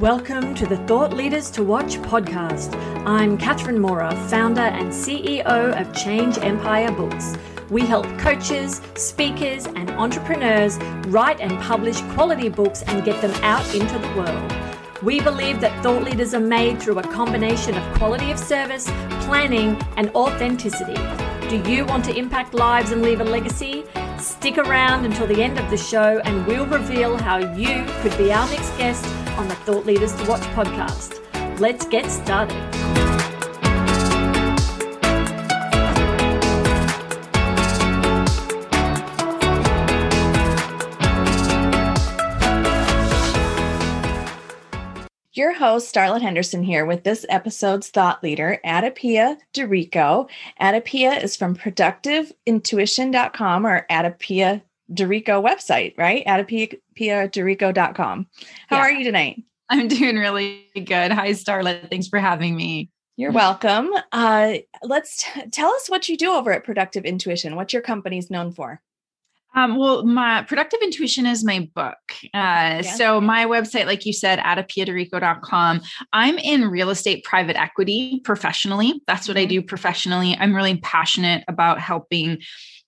Welcome to the Thought Leaders to Watch podcast. I'm Catherine Mora, founder and CEO of Change Empire Books. We help coaches, speakers, and entrepreneurs write and publish quality books and get them out into the world. We believe that thought leaders are made through a combination of quality of service, planning, and authenticity. Do you want to impact lives and leave a legacy? Stick around until the end of the show and we'll reveal how you could be our next guest on the Thought Leaders to Watch podcast. Let's get started. Your host, Starlet Henderson, here with this episode's thought leader, Adapia d'Errico. Adapia is from productiveintuition.com or Adapia d'Errico website, right? AdapiaDErrico.com. How yeah. are you tonight? I'm doing really good. Hi, Starlet. Thanks for having me. You're welcome. Uh, let's t- tell us what you do over at Productive Intuition. What your company's known for. Um, well, my productive intuition is my book. Uh, yeah. So my website, like you said, adapiaderrico.com. I'm in real estate private equity professionally. That's what I mm-hmm. do professionally. I'm really passionate about helping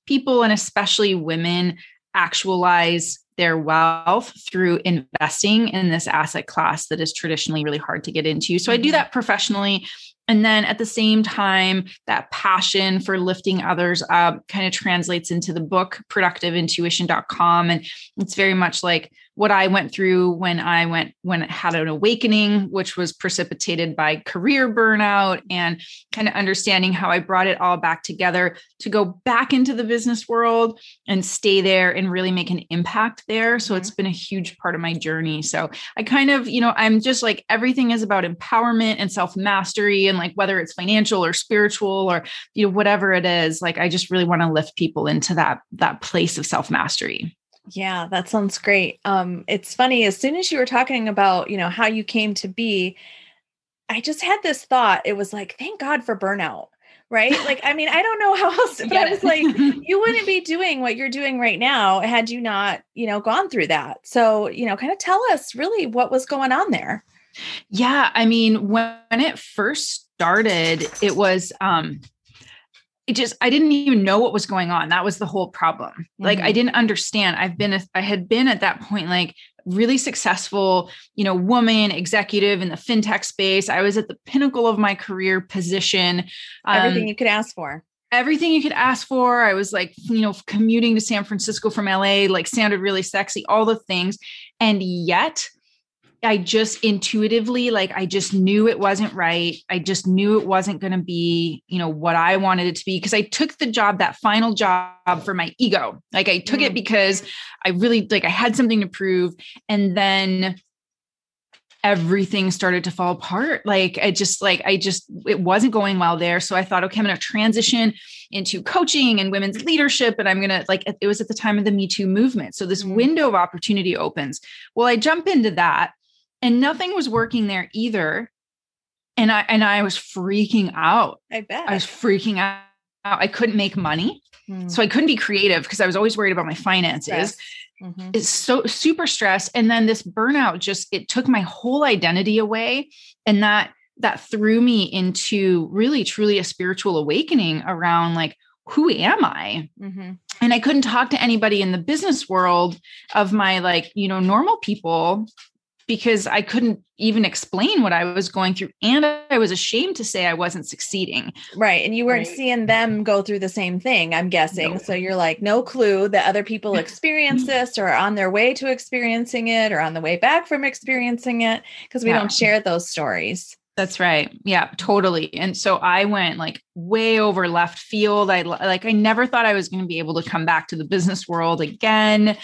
people and especially women actualize their wealth through investing in this asset class that is traditionally really hard to get into. So I do mm-hmm. that professionally. And then at the same time, that passion for lifting others up kind of translates into the book productiveintuition.com. And it's very much like what I went through when I went when I had an awakening, which was precipitated by career burnout and kind of understanding how I brought it all back together to go back into the business world and stay there and really make an impact there. So it's mm-hmm. been a huge part of my journey. So I kind of, you know, I'm just like everything is about empowerment and self mastery and like whether it's financial or spiritual or you know whatever it is, like I just really want to lift people into that that place of self mastery. Yeah, that sounds great. Um, it's funny, as soon as you were talking about, you know, how you came to be, I just had this thought. It was like, thank God for burnout. Right. Like, I mean, I don't know how else, but I was like, you wouldn't be doing what you're doing right now had you not, you know, gone through that. So, you know, kind of tell us really what was going on there. Yeah. I mean, when it first started, it was um it just i didn't even know what was going on. That was the whole problem. Mm-hmm. like i mm-hmm. didn't understand. I've been a, i had been at that point like really successful you know woman executive in the fintech space. I was at the pinnacle of my career position. Everything um, you could ask for. everything you could ask for. I was like you know commuting to san francisco from la like sounded really sexy all the things. And yet I just intuitively, like, I just knew it wasn't right. I just knew it wasn't going to be, you know, what I wanted it to be because I took the job, that final job for my ego. Like, I took mm. it because I really, like, I had something to prove. And then everything started to fall apart. Like, I just, like, I just, it wasn't going well there. So I thought, okay, I'm going to transition into coaching and women's leadership. And I'm going to, like, it was at the time of the Me Too movement. So this mm. window of opportunity opens. Well, I jump into that and nothing was working there either and i and i was freaking out i bet i was freaking out i couldn't make money hmm. so i couldn't be creative because i was always worried about my finances mm-hmm. it's so super stress and then this burnout just it took my whole identity away and that that threw me into really truly a spiritual awakening around like who am i mm-hmm. and i couldn't talk to anybody in the business world of my like you know normal people because I couldn't even explain what I was going through. And I was ashamed to say I wasn't succeeding. Right. And you weren't right. seeing them go through the same thing, I'm guessing. No. So you're like, no clue that other people experience this or are on their way to experiencing it or on the way back from experiencing it because we yeah. don't share those stories. That's right. Yeah, totally. And so I went like way over left field. I like I never thought I was going to be able to come back to the business world again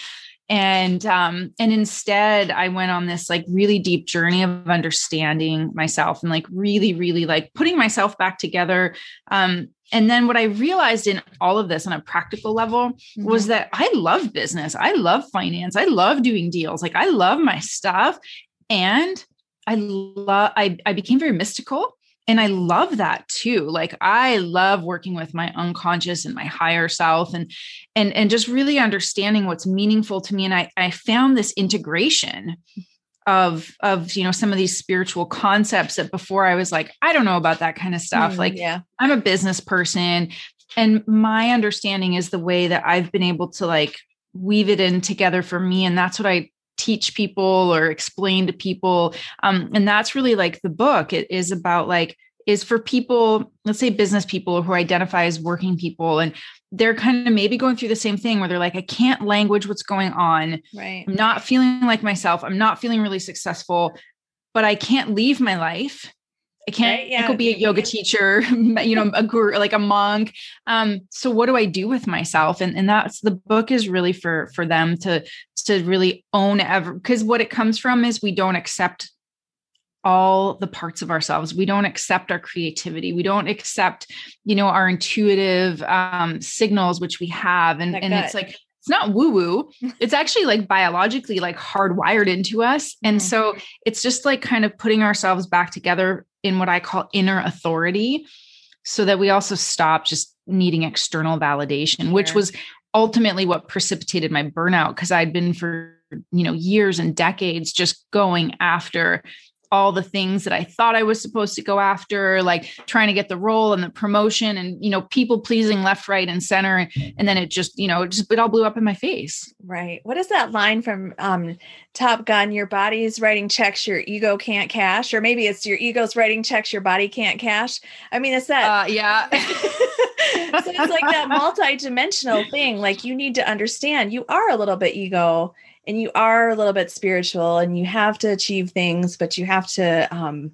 and um and instead i went on this like really deep journey of understanding myself and like really really like putting myself back together. Um and then what i realized in all of this on a practical level mm-hmm. was that i love business. I love finance. I love doing deals. Like i love my stuff. And i love I, I became very mystical and i love that too like i love working with my unconscious and my higher self and and and just really understanding what's meaningful to me. And i i found this integration of of you know some of these spiritual concepts that before I was like I don't know about that kind of stuff. Mm, like yeah. I'm a business person. And my understanding is the way that I've been able to like weave it in together for me. And that's what I teach people or explain to people. Um, and that's really like the book. It is about like is for people let's say business people who identify as working people and they're kind of maybe going through the same thing where they're like i can't language what's going on. Right. I'm not feeling like myself. I'm not feeling really successful but i can't leave my life I can't right, yeah. I could be a yoga teacher, you know, a guru, like a monk. Um, so what do I do with myself? And and that's the book is really for for them to to really own ever because what it comes from is we don't accept all the parts of ourselves we don't accept our creativity we don't accept you know our intuitive um, signals which we have and, and it's like it's not woo woo it's actually like biologically like hardwired into us and mm-hmm. so it's just like kind of putting ourselves back together in what i call inner authority so that we also stop just needing external validation sure. which was ultimately what precipitated my burnout because i'd been for you know years and decades just going after all the things that I thought I was supposed to go after, like trying to get the role and the promotion and, you know, people pleasing left, right, and center. And then it just, you know, it just, it all blew up in my face. Right. What is that line from um, Top Gun? Your body is writing checks your ego can't cash, or maybe it's your ego's writing checks your body can't cash. I mean, it's that. Uh, yeah. so it's like that multi-dimensional thing. Like you need to understand you are a little bit ego and you are a little bit spiritual and you have to achieve things but you have to um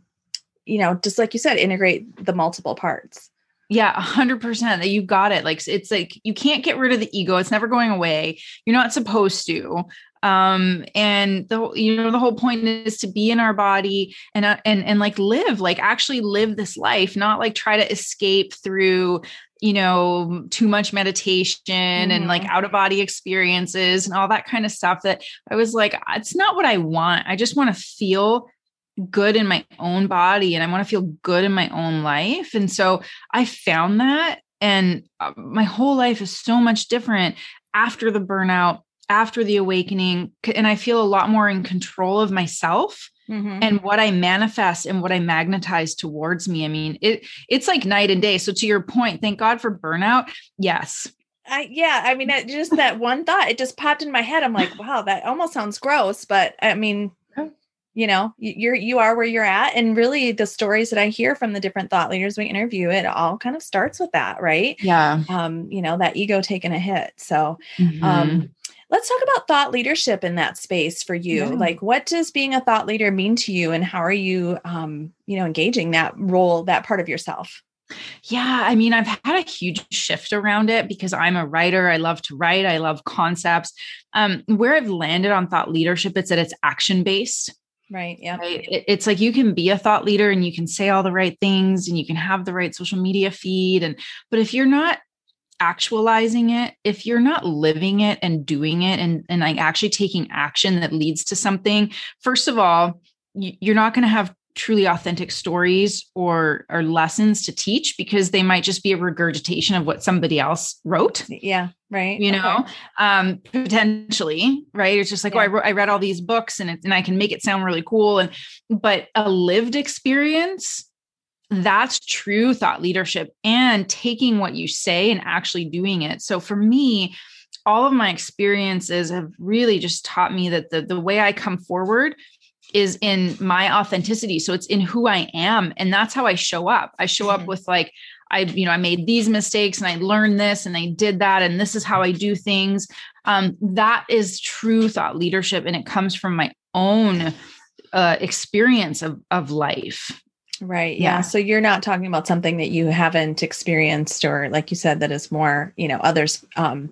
you know just like you said integrate the multiple parts yeah, 100% that you got it. Like it's like you can't get rid of the ego. It's never going away. You're not supposed to. Um and the you know the whole point is to be in our body and uh, and and like live, like actually live this life, not like try to escape through you know, too much meditation mm-hmm. and like mm-hmm. out of body experiences and all that kind of stuff that I was like, it's not what I want. I just want to feel good in my own body and I want to feel good in my own life. And so I found that and uh, my whole life is so much different after the burnout, after the awakening. And I feel a lot more in control of myself Mm-hmm. and what I manifest and what I magnetize towards me. I mean, it it's like night and day. So to your point, thank God for burnout. Yes. I, yeah, I mean, it, just that one thought, it just popped in my head. I'm like, wow, that almost sounds gross, but I mean, you know, you're you are where you're at, and really, the stories that I hear from the different thought leaders we interview, it all kind of starts with that, right? Yeah. Um, you know, that ego taking a hit. So, um, mm-hmm. um, let's talk about thought leadership in that space for you yeah. like what does being a thought leader mean to you and how are you um, you know engaging that role that part of yourself yeah, I mean, I've had a huge shift around it because I'm a writer. I love to write. I love concepts. Um, where I've landed on thought leadership, it's that it's action based. Right. Yeah. Right? It, it's like you can be a thought leader and you can say all the right things and you can have the right social media feed. And, but if you're not actualizing it if you're not living it and doing it and, and like actually taking action that leads to something first of all you're not going to have truly authentic stories or or lessons to teach because they might just be a regurgitation of what somebody else wrote yeah right you know okay. um potentially right it's just like yeah. oh I, wrote, I read all these books and it, and i can make it sound really cool and but a lived experience that's true thought leadership and taking what you say and actually doing it. So for me, all of my experiences have really just taught me that the, the way I come forward is in my authenticity. So it's in who I am. And that's how I show up. I show up mm-hmm. with like, I, you know, I made these mistakes and I learned this and I did that. And this is how I do things. Um, that is true thought leadership. And it comes from my own uh, experience of, of life. Right. Yeah. yeah. So you're not talking about something that you haven't experienced or like you said that is more, you know, others um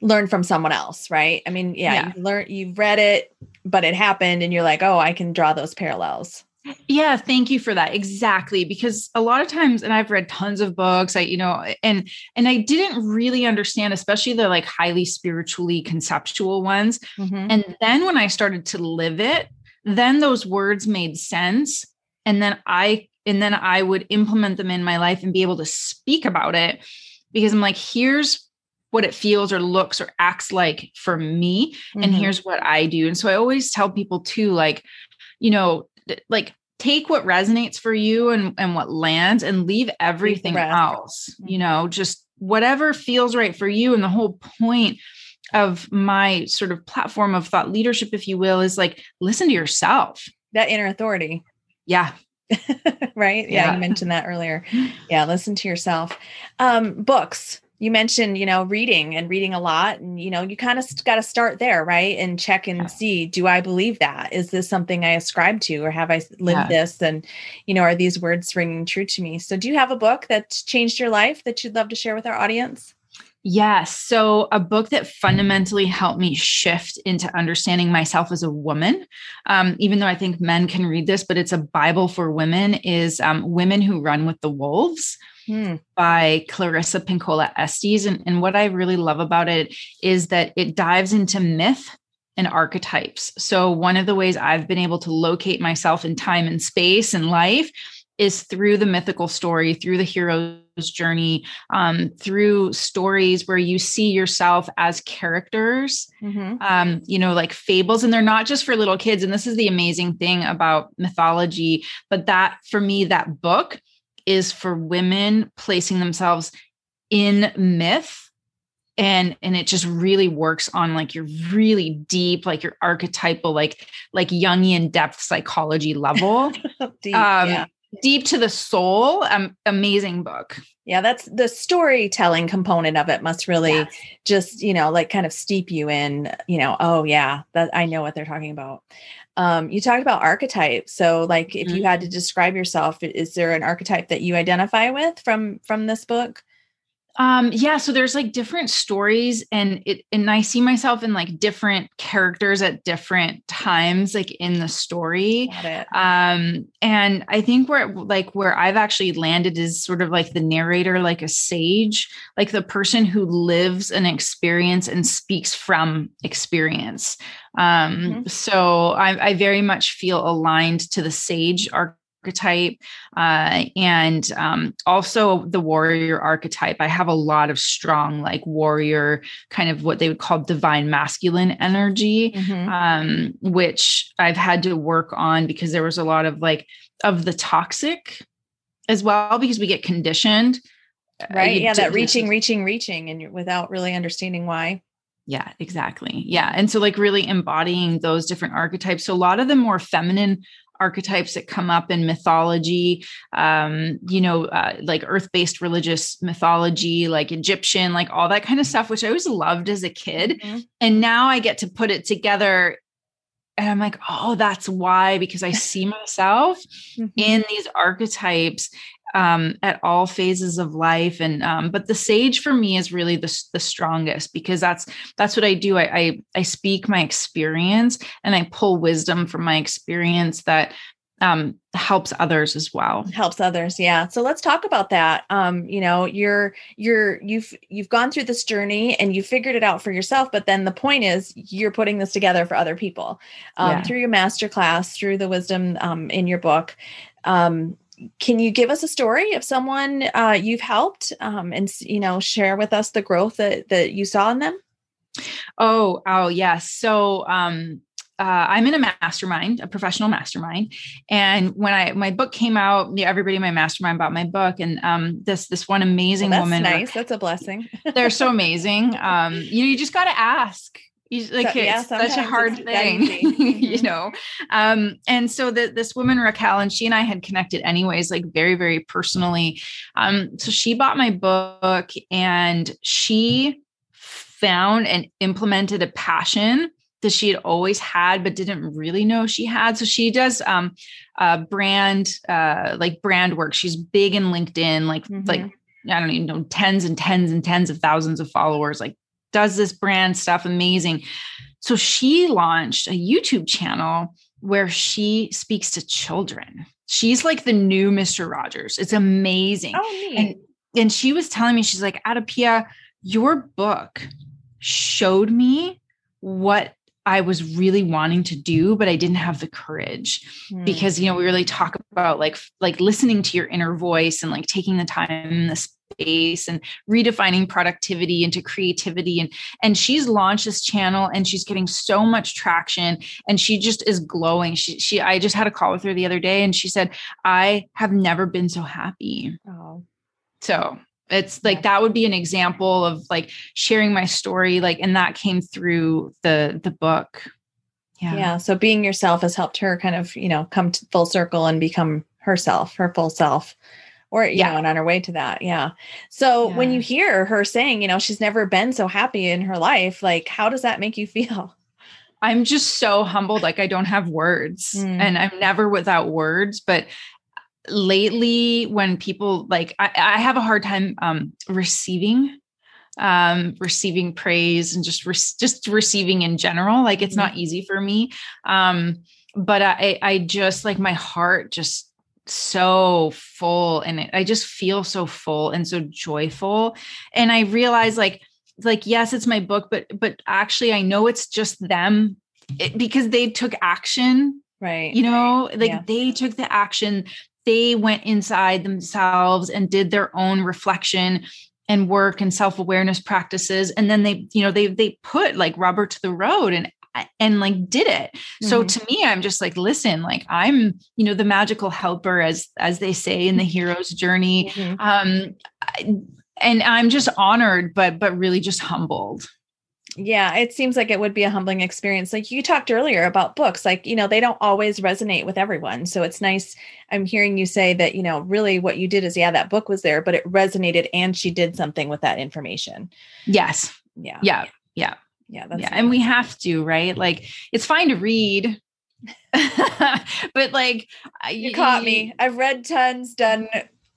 learn from someone else, right? I mean, yeah, yeah. you've learned you've read it, but it happened and you're like, "Oh, I can draw those parallels." Yeah, thank you for that. Exactly, because a lot of times and I've read tons of books, I you know, and and I didn't really understand especially the like highly spiritually conceptual ones. Mm-hmm. And then when I started to live it, then those words made sense and then i and then i would implement them in my life and be able to speak about it because i'm like here's what it feels or looks or acts like for me mm-hmm. and here's what i do. And so i always tell people too like you know like take what resonates for you and and what lands and leave everything else you mm-hmm. know just whatever feels right for you. And the whole point of my sort of platform of thought leadership if you will is like listen to yourself. That inner authority yeah. Right? Yeah. yeah. you mentioned that earlier. Yeah listen to yourself. Um books. You mentioned you know reading and reading a lot and you know you kind of got to start there right and check and see do i believe that? Is this something i ascribe to or have i lived yeah. this? And you know are these words ringing true to me? So do you have a book that changed your life that you'd love to share with our audience Yes. So, a book that fundamentally helped me shift into understanding myself as a woman, um, even though I think men can read this, but it's a Bible for women, is um, Women Who Run with the Wolves hmm. by Clarissa Pinkola Estes. And, and what I really love about it is that it dives into myth and archetypes. So, one of the ways I've been able to locate myself in time and space and life is through the mythical story, through the hero's journey, um, through stories where you see yourself as characters, mm-hmm. um, you know, like fables. And they're not just for little kids. And this is the amazing thing about mythology. But that, for me, that book is for women placing themselves in myth and and it just really works on like your really deep like your archetypal like like jungian depth psychology level deep, um yeah deep to the soul um, amazing book yeah that's the storytelling component of it must really yes. just you know like kind of steep you in you know oh yeah that i know what they're talking about um, you talked about archetypes so like if mm-hmm. you had to describe yourself is there an archetype that you identify with from from this book um, yeah, so there's like different stories and it and I see myself in like different characters at different times like in the story. Um and I think where like where I've actually landed is sort of like the narrator like a sage, like the person who lives an experience and speaks from experience. Um mm-hmm. so I, I very much feel aligned to the sage archetype archetype uh, and um, also the warrior archetype. I have a lot of strong, like warrior, kind of what they would call divine masculine energy, mm-hmm. um, which I've had to work on because there was a lot of like of the toxic as well, because we get conditioned. Uh, right. Uh, yeah. That reaching, reaching, reaching, and without really understanding why. Yeah, exactly. Yeah. And so, like, really embodying those different archetypes. So, a lot of the more feminine archetypes that come up in mythology um you know uh, like earth-based religious mythology like egyptian like all that kind of stuff which i always loved as a kid mm-hmm. and now i get to put it together and i'm like oh that's why because i see myself mm-hmm. in these archetypes um, at all phases of life. And um, but the sage for me is really the, the strongest because that's that's what I do. I, I I speak my experience and I pull wisdom from my experience that um, helps others as well helps others yeah so let's talk about that um you know you're you're you've you've gone through this journey and you figured it out for yourself but then the point is you're putting this together for other people um, yeah. through your master class through the wisdom um, in your book um can you give us a story of someone uh, you've helped um, and you know share with us the growth that, that you saw in them oh oh yes so um, uh, I'm in a mastermind, a professional mastermind, and when I my book came out, everybody in my mastermind bought my book, and um, this this one amazing well, that's woman, nice, that's a blessing. they're so amazing. Um, you know, you just got to ask, you, like so, yeah, it's such a hard thing you mm-hmm. know um and so the, this woman raquel and she and i had connected anyways like very very personally um so she bought my book and she found and implemented a passion that she had always had but didn't really know she had so she does um uh brand uh like brand work she's big in linkedin like mm-hmm. like I don't even know, tens and tens and tens of thousands of followers, like does this brand stuff amazing. So she launched a YouTube channel where she speaks to children. She's like the new Mr. Rogers. It's amazing. Oh, and, and she was telling me, she's like, Adapia, your book showed me what I was really wanting to do, but I didn't have the courage mm. because, you know, we really talk about like, like listening to your inner voice and like taking the time and the space and redefining productivity into creativity. And and she's launched this channel and she's getting so much traction and she just is glowing. She she I just had a call with her the other day and she said I have never been so happy. Oh. So it's like that would be an example of like sharing my story like and that came through the the book. Yeah. Yeah. So being yourself has helped her kind of you know come to full circle and become herself her full self or you yeah. know and on her way to that yeah so yeah. when you hear her saying you know she's never been so happy in her life like how does that make you feel i'm just so humbled like i don't have words mm. and i'm never without words but lately when people like I, I have a hard time um, receiving um receiving praise and just re- just receiving in general like it's mm-hmm. not easy for me um but i i just like my heart just so full and i just feel so full and so joyful and i realize like like yes it's my book but but actually i know it's just them it, because they took action right you know like yeah. they took the action they went inside themselves and did their own reflection and work and self-awareness practices and then they you know they they put like rubber to the road and and like did it mm-hmm. so to me i'm just like listen like i'm you know the magical helper as as they say in the hero's journey mm-hmm. um and i'm just honored but but really just humbled yeah, it seems like it would be a humbling experience. Like you talked earlier about books, like, you know, they don't always resonate with everyone. So it's nice. I'm hearing you say that, you know, really what you did is, yeah, that book was there, but it resonated and she did something with that information. Yes. Yeah. Yeah. Yeah. Yeah. yeah. And we have to, right? Like it's fine to read. but like you caught me. I've read tons, done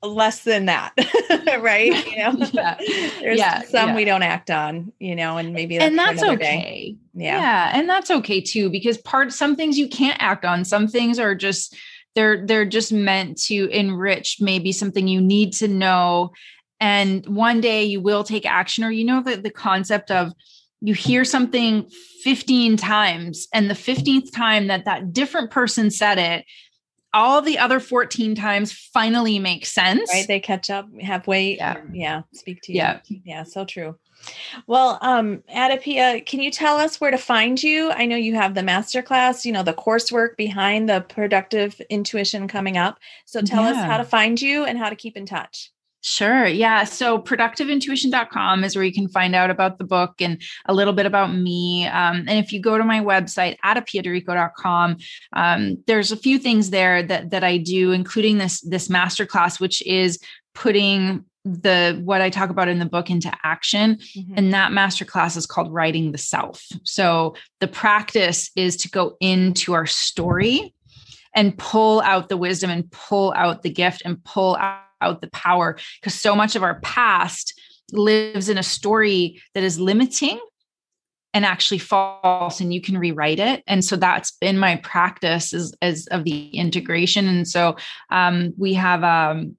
less than that right you know yeah. there's yeah, some yeah. we don't act on you know and maybe that's and that's okay yeah yeah and that's okay too because part some things you can't act on some things are just they're they're just meant to enrich maybe something you need to know and one day you will take action or you know that the concept of you hear something 15 times and the 15th time that that different person said it all the other 14 times finally make sense. Right. They catch up, have weight. Yeah. yeah. Speak to you. Yeah. Yeah. So true. Well, um, Adapia, can you tell us where to find you? I know you have the masterclass, you know, the coursework behind the productive intuition coming up. So tell yeah. us how to find you and how to keep in touch. Sure. Yeah. So productiveintuition.com is where you can find out about the book and a little bit about me. Um, and if you go to my website, adapiaderrico.com, um, there's a few things there that, that I do, including this, this masterclass, which is putting the what I talk about in the book into action. Mm-hmm. And that masterclass is called writing the self. So the practice is to go into our story and pull out the wisdom and pull out the gift and pull out out the power because so much of our past lives in a story that is limiting and actually false and you can rewrite it. And so that's been my practice as, as of the integration. And so um, we have um,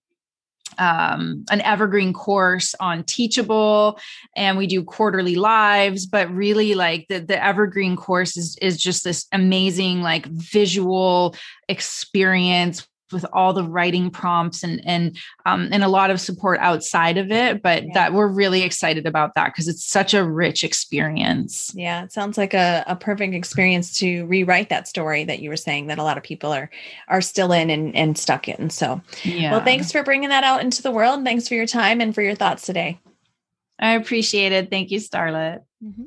um, an evergreen course on teachable and we do quarterly lives but really like the, the evergreen course is, is just this amazing like visual experience with all the writing prompts and and um, and a lot of support outside of it but yeah. that we're really excited about that because it's such a rich experience. Yeah it sounds like a, a perfect experience to rewrite that story that you were saying that a lot of people are are still in and, and stuck in so. Yeah. well thanks for bringing that out into the world thanks for your time and for your thoughts today. I appreciate it. Thank you starlet. Mm-hmm.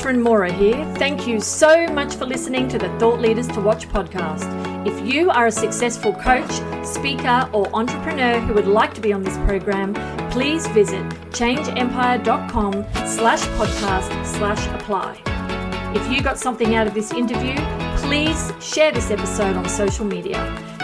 Catherine Mora here. Thank you so much for listening to the Thought Leaders to Watch podcast. If you are a successful coach, speaker, or entrepreneur who would like to be on this program, please visit changeempire.com slash podcast slash apply. If you got something out of this interview, please share this episode on social media.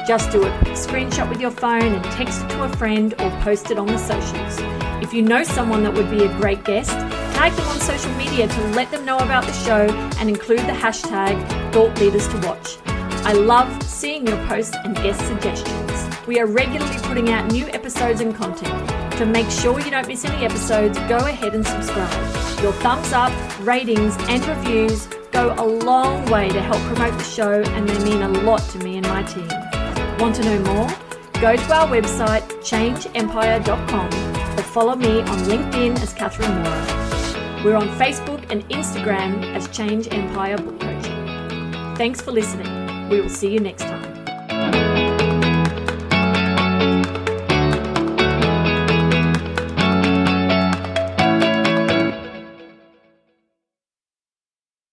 Just do a quick screenshot with your phone and text it to a friend or post it on the socials. If you know someone that would be a great guest, tag them on social media to let them know about the show and include the hashtag Thought Leaders to Watch. I love seeing your posts and guest suggestions. We are regularly putting out new episodes and content. To make sure you don't miss any episodes, go ahead and subscribe. Your thumbs up, ratings, and reviews go a long way to help promote the show, and they mean a lot to me and my team. Want to know more? Go to our website, changeempire.com, or follow me on LinkedIn as Catherine Mora. We're on Facebook and Instagram as Change Empire Book Coaching. Thanks for listening. We will see you next time.